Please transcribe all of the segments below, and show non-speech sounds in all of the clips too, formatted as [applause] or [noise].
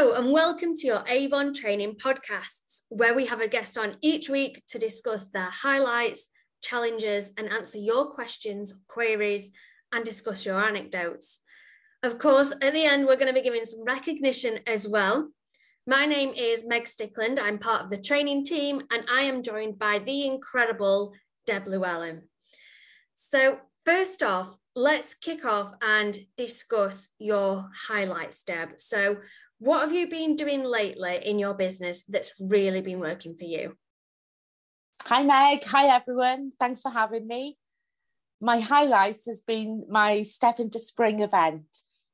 Hello, and welcome to your Avon Training Podcasts, where we have a guest on each week to discuss their highlights, challenges, and answer your questions, queries, and discuss your anecdotes. Of course, at the end, we're going to be giving some recognition as well. My name is Meg Stickland. I'm part of the training team, and I am joined by the incredible Deb Llewellyn. So, first off, let's kick off and discuss your highlights, Deb. So, what have you been doing lately in your business that's really been working for you? Hi, Meg. Hi, everyone. Thanks for having me. My highlight has been my Step into Spring event,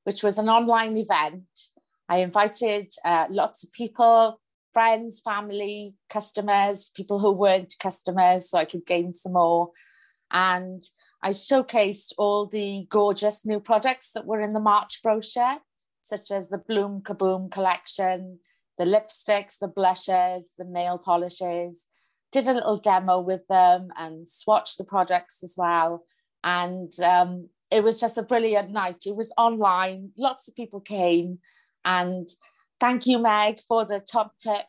which was an online event. I invited uh, lots of people, friends, family, customers, people who weren't customers, so I could gain some more. And I showcased all the gorgeous new products that were in the March brochure such as the Bloom Kaboom collection, the lipsticks, the blushes, the nail polishes. Did a little demo with them and swatched the products as well. And um, it was just a brilliant night. It was online, lots of people came. And thank you, Meg, for the top tip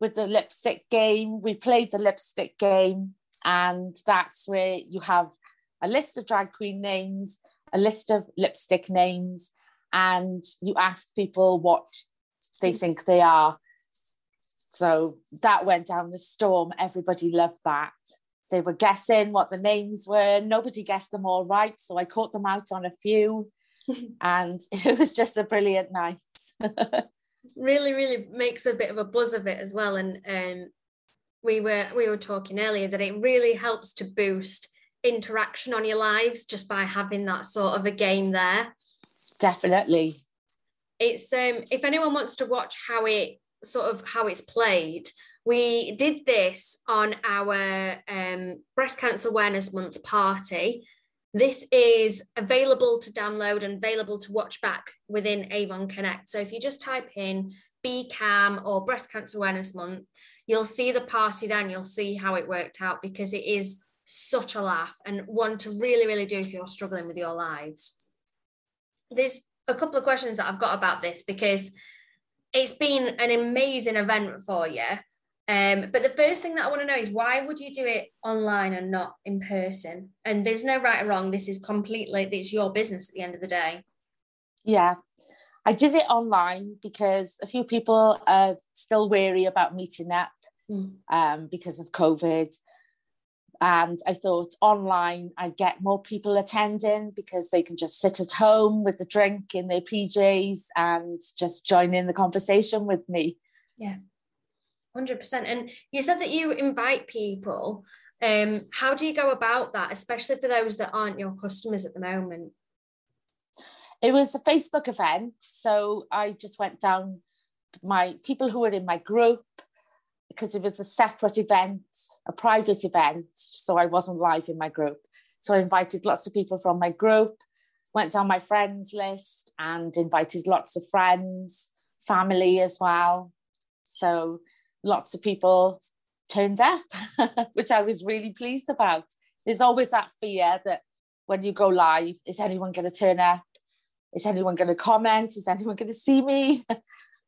with the lipstick game. We played the lipstick game, and that's where you have a list of drag queen names, a list of lipstick names, and you ask people what they think they are. So that went down the storm. Everybody loved that. They were guessing what the names were. Nobody guessed them all right. So I caught them out on a few. [laughs] and [laughs] it was just a brilliant night. [laughs] really, really makes a bit of a buzz of it as well. And um, we were we were talking earlier that it really helps to boost interaction on your lives just by having that sort of a game there. Definitely. It's um if anyone wants to watch how it sort of how it's played, we did this on our um, breast cancer awareness month party. This is available to download and available to watch back within Avon Connect. So if you just type in BCAM or breast cancer awareness month, you'll see the party then, you'll see how it worked out because it is such a laugh and one to really, really do if you're struggling with your lives there's a couple of questions that I've got about this because it's been an amazing event for you. Um, but the first thing that I want to know is why would you do it online and not in person? And there's no right or wrong. This is completely it's your business at the end of the day. Yeah. I did it online because a few people are still wary about meeting up mm. um, because of COVID. And I thought online I'd get more people attending because they can just sit at home with the drink in their PJs and just join in the conversation with me. Yeah, 100%. And you said that you invite people. Um, how do you go about that, especially for those that aren't your customers at the moment? It was a Facebook event. So I just went down my people who were in my group because it was a separate event, a private event. So I wasn't live in my group. So I invited lots of people from my group, went down my friends list and invited lots of friends, family as well. So lots of people turned up, [laughs] which I was really pleased about. There's always that fear that when you go live, is anyone going to turn up? Is anyone going to comment? Is anyone going to see me? [laughs]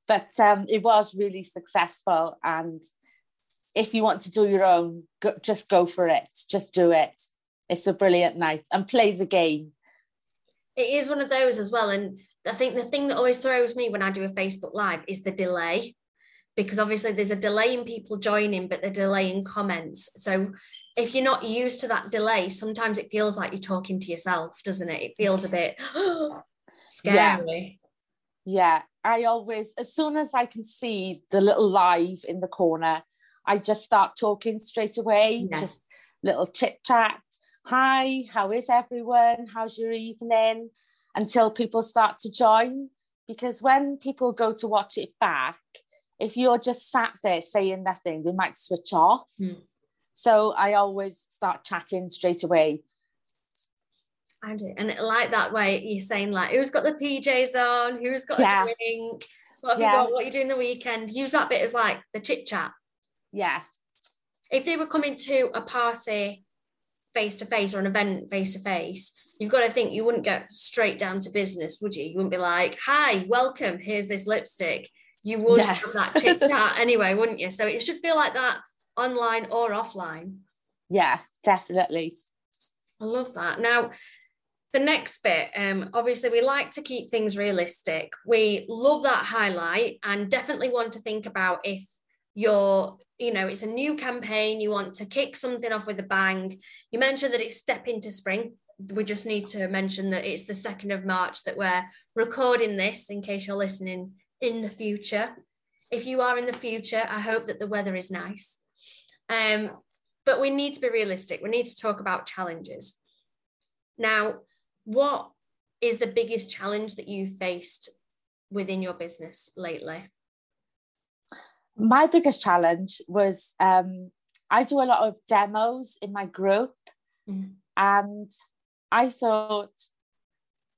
but um, it was really successful. And if you want to do your own, go, just go for it. Just do it. It's a brilliant night and play the game. It is one of those as well. And I think the thing that always throws me when I do a Facebook Live is the delay, because obviously there's a delay in people joining, but the delay in comments. So if you're not used to that delay, sometimes it feels like you're talking to yourself, doesn't it? It feels a bit [gasps] scary. Yeah. yeah. I always, as soon as I can see the little live in the corner, I just start talking straight away, yeah. just little chit chat. Hi, how is everyone? How's your evening? Until people start to join. Because when people go to watch it back, if you're just sat there saying nothing, they might switch off. Mm. So I always start chatting straight away. I do. And like that way, you're saying like, who's got the PJs on? Who's got yeah. a drink? What have yeah. you got? What are you doing the weekend? Use that bit as like the chit chat. Yeah. If they were coming to a party face to face or an event face to face, you've got to think you wouldn't get straight down to business, would you? You wouldn't be like, hi, welcome, here's this lipstick. you would yeah. have that chit [laughs] chat anyway, wouldn't you? So it should feel like that online or offline. Yeah, definitely. I love that. Now, the next bit, um, obviously, we like to keep things realistic. We love that highlight and definitely want to think about if you're, you know, it's a new campaign, you want to kick something off with a bang. You mentioned that it's step into spring. We just need to mention that it's the 2nd of March that we're recording this in case you're listening in the future. If you are in the future, I hope that the weather is nice. Um, but we need to be realistic. We need to talk about challenges. Now, what is the biggest challenge that you faced within your business lately? My biggest challenge was um, I do a lot of demos in my group, mm. and I thought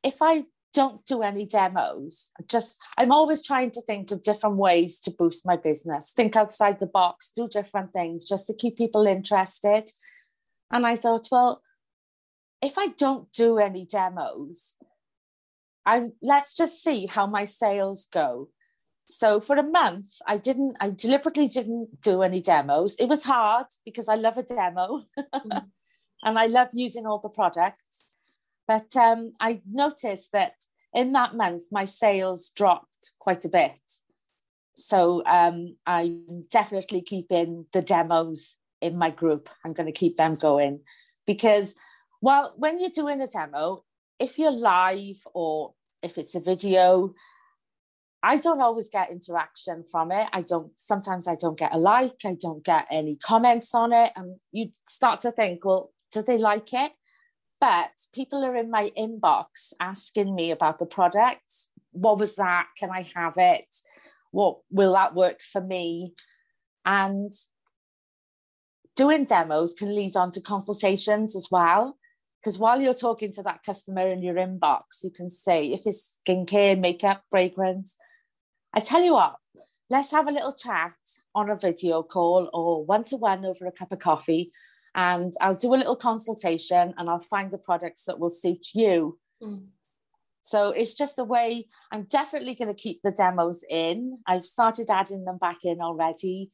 if I don't do any demos. Just I'm always trying to think of different ways to boost my business, think outside the box, do different things just to keep people interested. And I thought, well, if I don't do any demos, I'm let's just see how my sales go. So for a month, I didn't, I deliberately didn't do any demos. It was hard because I love a demo mm. [laughs] and I love using all the products. But um, I noticed that in that month, my sales dropped quite a bit. So um, I'm definitely keeping the demos in my group. I'm going to keep them going because, well, when you're doing a demo, if you're live or if it's a video, I don't always get interaction from it. I don't, sometimes I don't get a like, I don't get any comments on it. And you start to think, well, do they like it? But people are in my inbox asking me about the product. What was that? Can I have it? What will that work for me? And doing demos can lead on to consultations as well. Because while you're talking to that customer in your inbox, you can say if it's skincare, makeup, fragrance. I tell you what, let's have a little chat on a video call or one to one over a cup of coffee and I'll do a little consultation and I'll find the products that will suit you. Mm. So it's just a way, I'm definitely going to keep the demos in. I've started adding them back in already,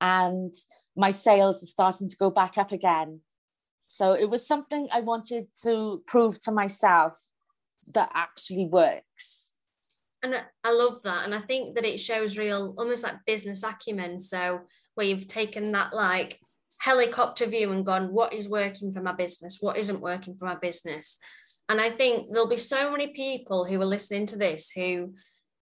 and my sales are starting to go back up again. So it was something I wanted to prove to myself that actually works. And I love that. And I think that it shows real, almost like business acumen. So where you've taken that like helicopter view and gone, what is working for my business? What isn't working for my business? And I think there'll be so many people who are listening to this who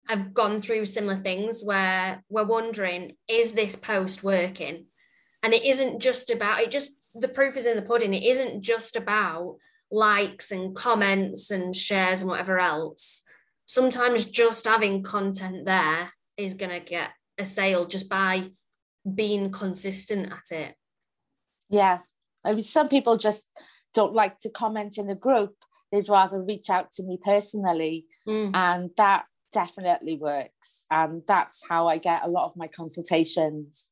have gone through similar things where we're wondering, is this post working? And it isn't just about it, just the proof is in the pudding. It isn't just about likes and comments and shares and whatever else. Sometimes just having content there is going to get a sale just by being consistent at it. Yeah. I mean, some people just don't like to comment in a group. They'd rather reach out to me personally. Mm. And that definitely works. And that's how I get a lot of my consultations.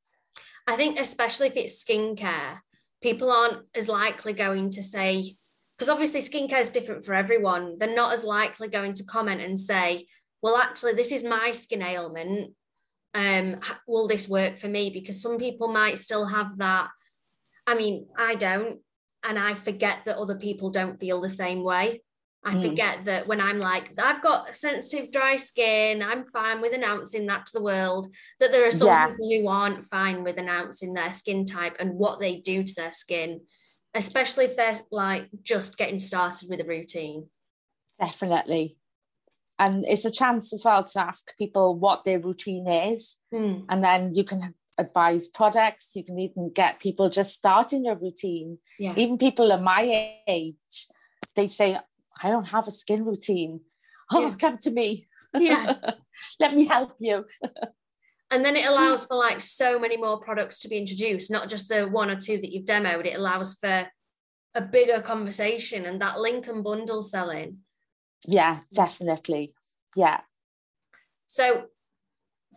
I think, especially if it's skincare, people aren't as likely going to say, because obviously skincare is different for everyone. They're not as likely going to comment and say, well, actually, this is my skin ailment. Um, will this work for me? Because some people might still have that I mean, I don't. And I forget that other people don't feel the same way. I mm. forget that when I'm like, I've got sensitive, dry skin, I'm fine with announcing that to the world, that there are some yeah. people who aren't fine with announcing their skin type and what they do to their skin, especially if they're like just getting started with a routine. Definitely. And it's a chance as well to ask people what their routine is. Mm. And then you can advise products. You can even get people just starting your routine. Yeah. Even people of my age, they say, I don't have a skin routine. Oh, yeah. come to me. Yeah. [laughs] Let me help you. and then it allows for like so many more products to be introduced, not just the one or two that you've demoed. It allows for a bigger conversation and that link and bundle selling. Yeah, definitely. Yeah. So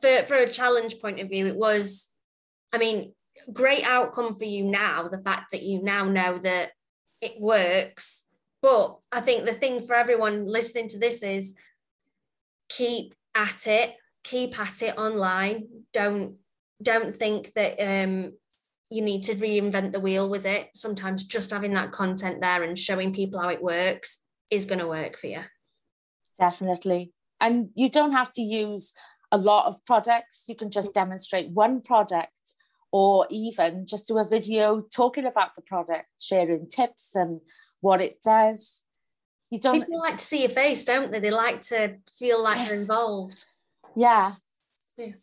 for for a challenge point of view, it was, I mean, great outcome for you now. The fact that you now know that it works. But I think the thing for everyone listening to this is keep at it, keep at it online. Don't don't think that um, you need to reinvent the wheel with it. Sometimes just having that content there and showing people how it works is going to work for you. Definitely. And you don't have to use a lot of products. You can just demonstrate one product or even just do a video talking about the product, sharing tips and what it does. You don't people like to see your face, don't they? They like to feel like they're involved. Yeah. yeah.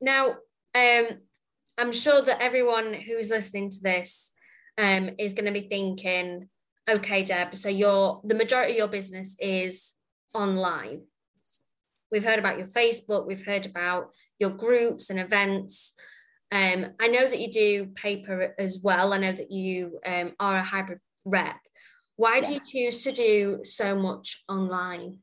Now, um, I'm sure that everyone who's listening to this um, is going to be thinking, okay, Deb, so your the majority of your business is online. We've heard about your Facebook, we've heard about your groups and events. Um, I know that you do paper as well. I know that you um, are a hybrid rep. Why yeah. do you choose to do so much online?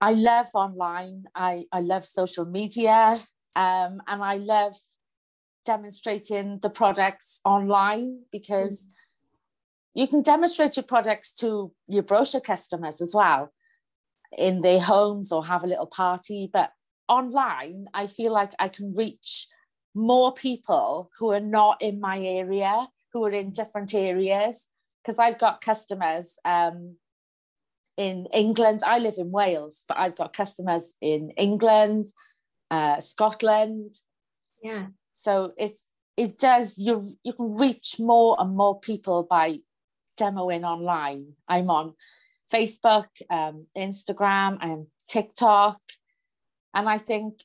I love online. I, I love social media um, and I love demonstrating the products online because mm. you can demonstrate your products to your brochure customers as well in their homes or have a little party. But online, I feel like I can reach more people who are not in my area, who are in different areas. Because I've got customers um, in England. I live in Wales, but I've got customers in England, uh, Scotland. Yeah. So it's it does you you can reach more and more people by demoing online. I'm on Facebook, um, Instagram, and TikTok, and I think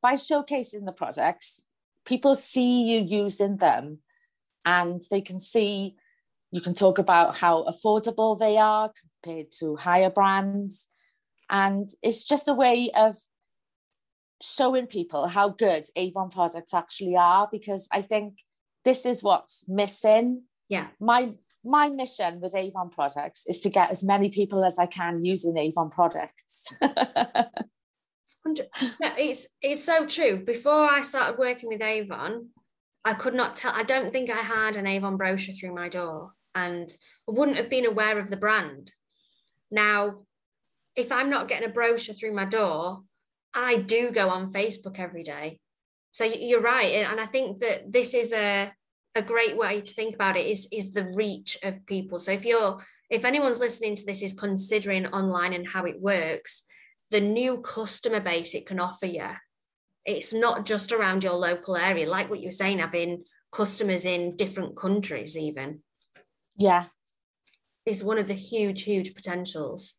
by showcasing the products, people see you using them, and they can see you can talk about how affordable they are compared to higher brands. And it's just a way of showing people how good Avon products actually are because I think this is what's missing. Yeah. My my mission with Avon products is to get as many people as I can using Avon products. [laughs] it's it's so true. Before I started working with Avon, I could not tell. I don't think I had an Avon brochure through my door, and I wouldn't have been aware of the brand. Now, if I'm not getting a brochure through my door, I do go on Facebook every day. So you're right. And I think that this is a, a great way to think about it is, is the reach of people. So if you're, if anyone's listening to this is considering online and how it works, the new customer base it can offer you, it's not just around your local area, like what you're saying, having customers in different countries, even. Yeah. Is one of the huge, huge potentials.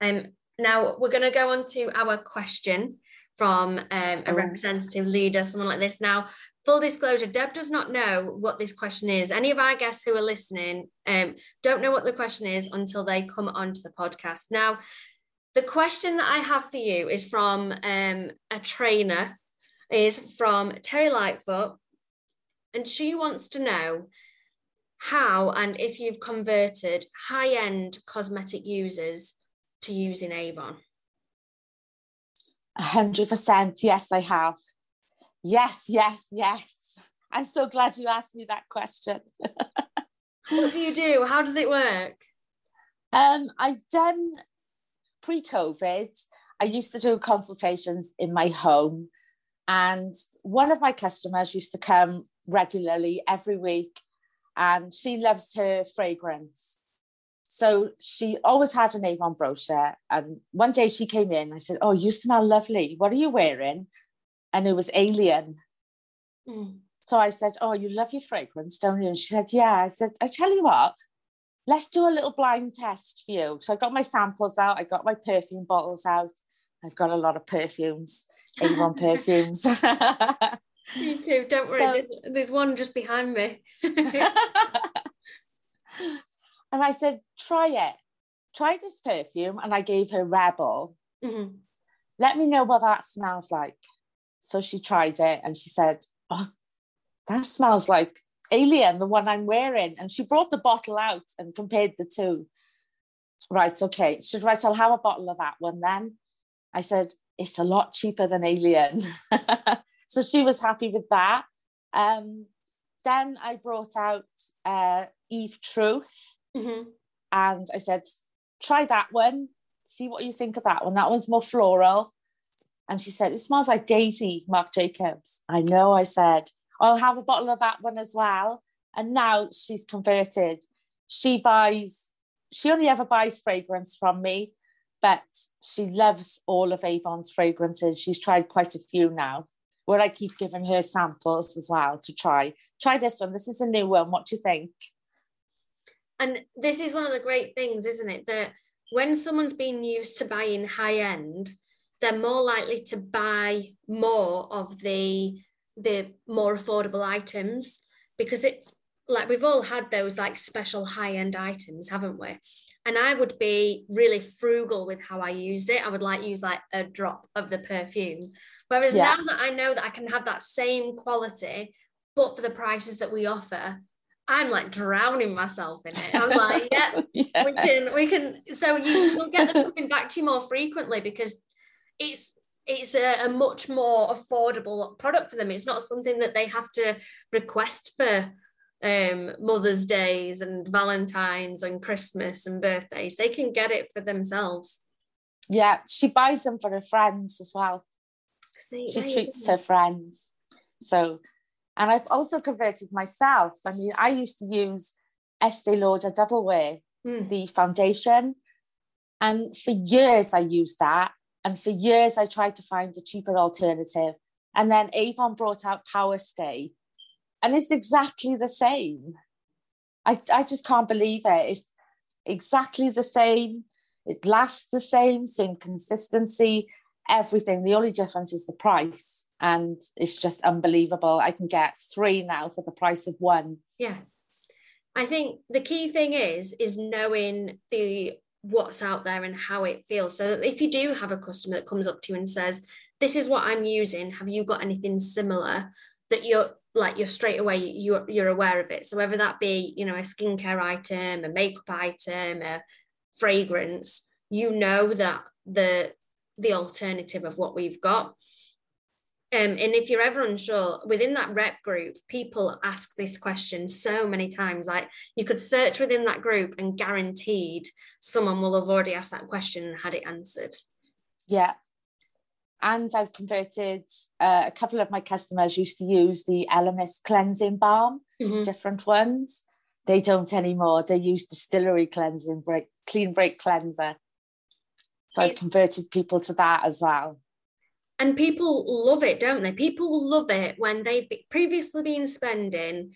Um, now we're going to go on to our question from um, a oh. representative leader, someone like this. Now, full disclosure, Deb does not know what this question is. Any of our guests who are listening um, don't know what the question is until they come onto the podcast. Now, the question that I have for you is from um, a trainer, is from Terry Lightfoot, and she wants to know how and if you've converted high-end cosmetic users to using Avon? A hundred percent. Yes, I have. Yes, yes, yes. I'm so glad you asked me that question. [laughs] what do you do? How does it work? Um, I've done pre-COVID. I used to do consultations in my home, and one of my customers used to come regularly every week, and she loves her fragrance. So she always had an Avon brochure. And one day she came in, I said, Oh, you smell lovely. What are you wearing? And it was Alien. Mm. So I said, Oh, you love your fragrance, don't you? And she said, Yeah. I said, I tell you what, let's do a little blind test for you. So I got my samples out, I got my perfume bottles out. I've got a lot of perfumes, Avon [laughs] perfumes. Me too. Don't worry, so, there's, there's one just behind me. [laughs] And I said, try it. Try this perfume. And I gave her Rebel. Mm-hmm. Let me know what that smells like. So she tried it and she said, Oh, that smells like Alien, the one I'm wearing. And she brought the bottle out and compared the two. Right, okay. Should I tell have a bottle of that one then? I said, It's a lot cheaper than Alien. [laughs] so she was happy with that. Um, then I brought out uh, Eve Truth. Mm-hmm. And I said, try that one, see what you think of that one. That one's more floral. And she said, It smells like Daisy, Marc Jacobs. I know, I said, I'll have a bottle of that one as well. And now she's converted. She buys, she only ever buys fragrance from me, but she loves all of Avon's fragrances. She's tried quite a few now, where I keep giving her samples as well to try. Try this one. This is a new one. What do you think? And this is one of the great things, isn't it? That when someone's been used to buying high end, they're more likely to buy more of the the more affordable items because it like we've all had those like special high end items haven't we and i would be really frugal with how i used it i would like use like a drop of the perfume whereas yeah. now that i know that i can have that same quality but for the prices that we offer I'm like drowning myself in it. I'm like, [laughs] yeah, yeah, we can, we can. So you, you'll get them coming back to you more frequently because it's it's a, a, much more affordable product for them. It's not something that they have to request for um, Mother's Days and Valentine's and Christmas and birthdays. They can get it for themselves. Yeah, she buys them for her friends as well. See, she treats her friends. So, and I've also converted myself. I mean, I used to use Estee Lauder Double Wear, mm. the foundation. And for years I used that and for years, I tried to find a cheaper alternative. And then Avon brought out Power Stay, and it's exactly the same. I, I just can't believe it. It's exactly the same. It lasts the same, same consistency, everything. The only difference is the price. And it's just unbelievable. I can get three now for the price of one. Yeah. I think the key thing is is knowing the what's out there and how it feels. So if you do have a customer that comes up to you and says, "This is what I'm using. Have you got anything similar?" That you're like you're straight away you're you're aware of it. So whether that be you know a skincare item, a makeup item, a fragrance, you know that the the alternative of what we've got. Um, and if you're ever unsure, within that rep group, people ask this question so many times. Like you could search within that group and guaranteed someone will have already asked that question and had it answered. Yeah. And I've converted uh, a couple of my customers used to use the Elemis cleansing balm, mm-hmm. different ones. They don't anymore. They use distillery cleansing break, clean break cleanser. So I've converted people to that as well and people love it, don't they? People love it when they've previously been spending.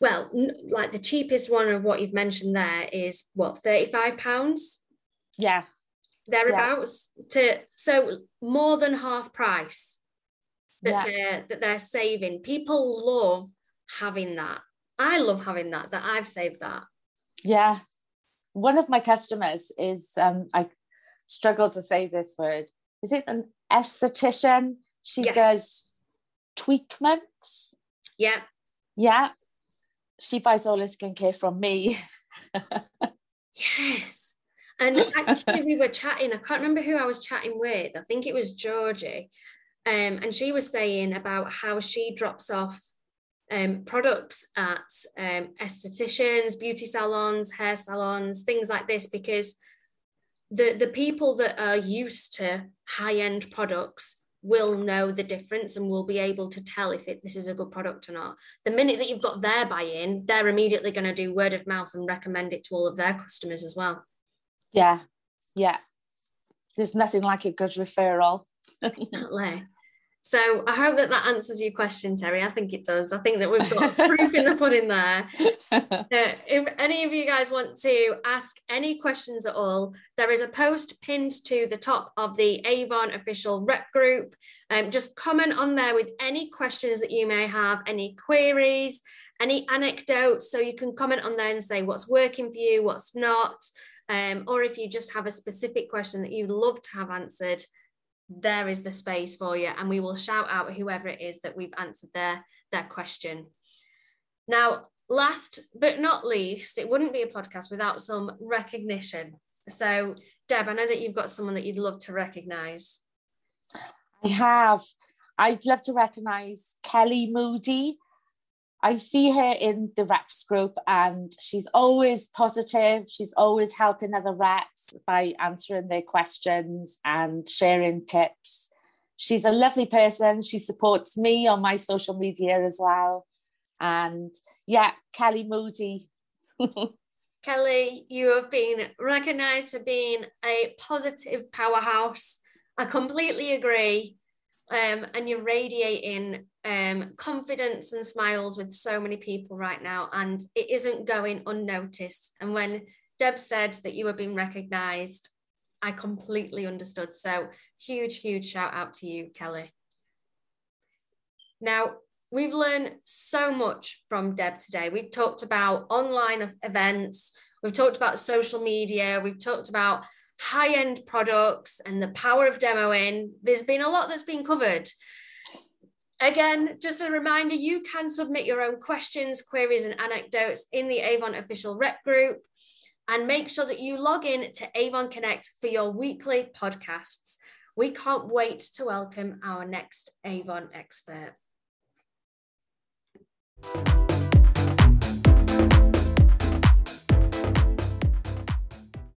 Well, like the cheapest one of what you've mentioned there is what thirty-five pounds. Yeah, thereabouts. Yeah. To so more than half price that yeah. they're that they're saving. People love having that. I love having that. That I've saved that. Yeah, one of my customers is um I struggle to say this word. Is it an esthetician. She yes. does tweakments. Yeah. Yeah. She buys all her skincare from me. yes. And [laughs] actually, we were chatting. I can't remember who I was chatting with. I think it was Georgie. Um, and she was saying about how she drops off um, products at um, estheticians, beauty salons, hair salons, things like this, because the the people that are used to high end products will know the difference and will be able to tell if it, this is a good product or not. The minute that you've got their buy-in, they're immediately going to do word of mouth and recommend it to all of their customers as well. Yeah, yeah. There's nothing like a good referral. [laughs] Exactly. So I hope that that answers your question, Terry. I think it does. I think that we've got proof in the pudding there. [laughs] Uh, if any of you guys want to ask any questions at all, there is a post pinned to the top of the Avon official rep group. Um, just comment on there with any questions that you may have, any queries, any anecdotes. So you can comment on there and say what's working for you, what's not. Um, or if you just have a specific question that you'd love to have answered, there is the space for you and we will shout out whoever it is that we've answered their their question. Now last but not least it wouldn't be a podcast without some recognition. So deb i know that you've got someone that you'd love to recognize. I have. I'd love to recognize kelly moody I see her in the reps group and she's always positive. She's always helping other reps by answering their questions and sharing tips. She's a lovely person. She supports me on my social media as well. And yeah, Kelly Moody. [laughs] Kelly, you have been recognized for being a positive powerhouse. I completely agree. Um, and you're radiating um, confidence and smiles with so many people right now, and it isn't going unnoticed. And when Deb said that you were being recognized, I completely understood. So, huge, huge shout out to you, Kelly. Now, we've learned so much from Deb today. We've talked about online events, we've talked about social media, we've talked about high end products and the power of demoing. There's been a lot that's been covered. Again, just a reminder you can submit your own questions, queries, and anecdotes in the Avon official rep group. And make sure that you log in to Avon Connect for your weekly podcasts. We can't wait to welcome our next Avon expert.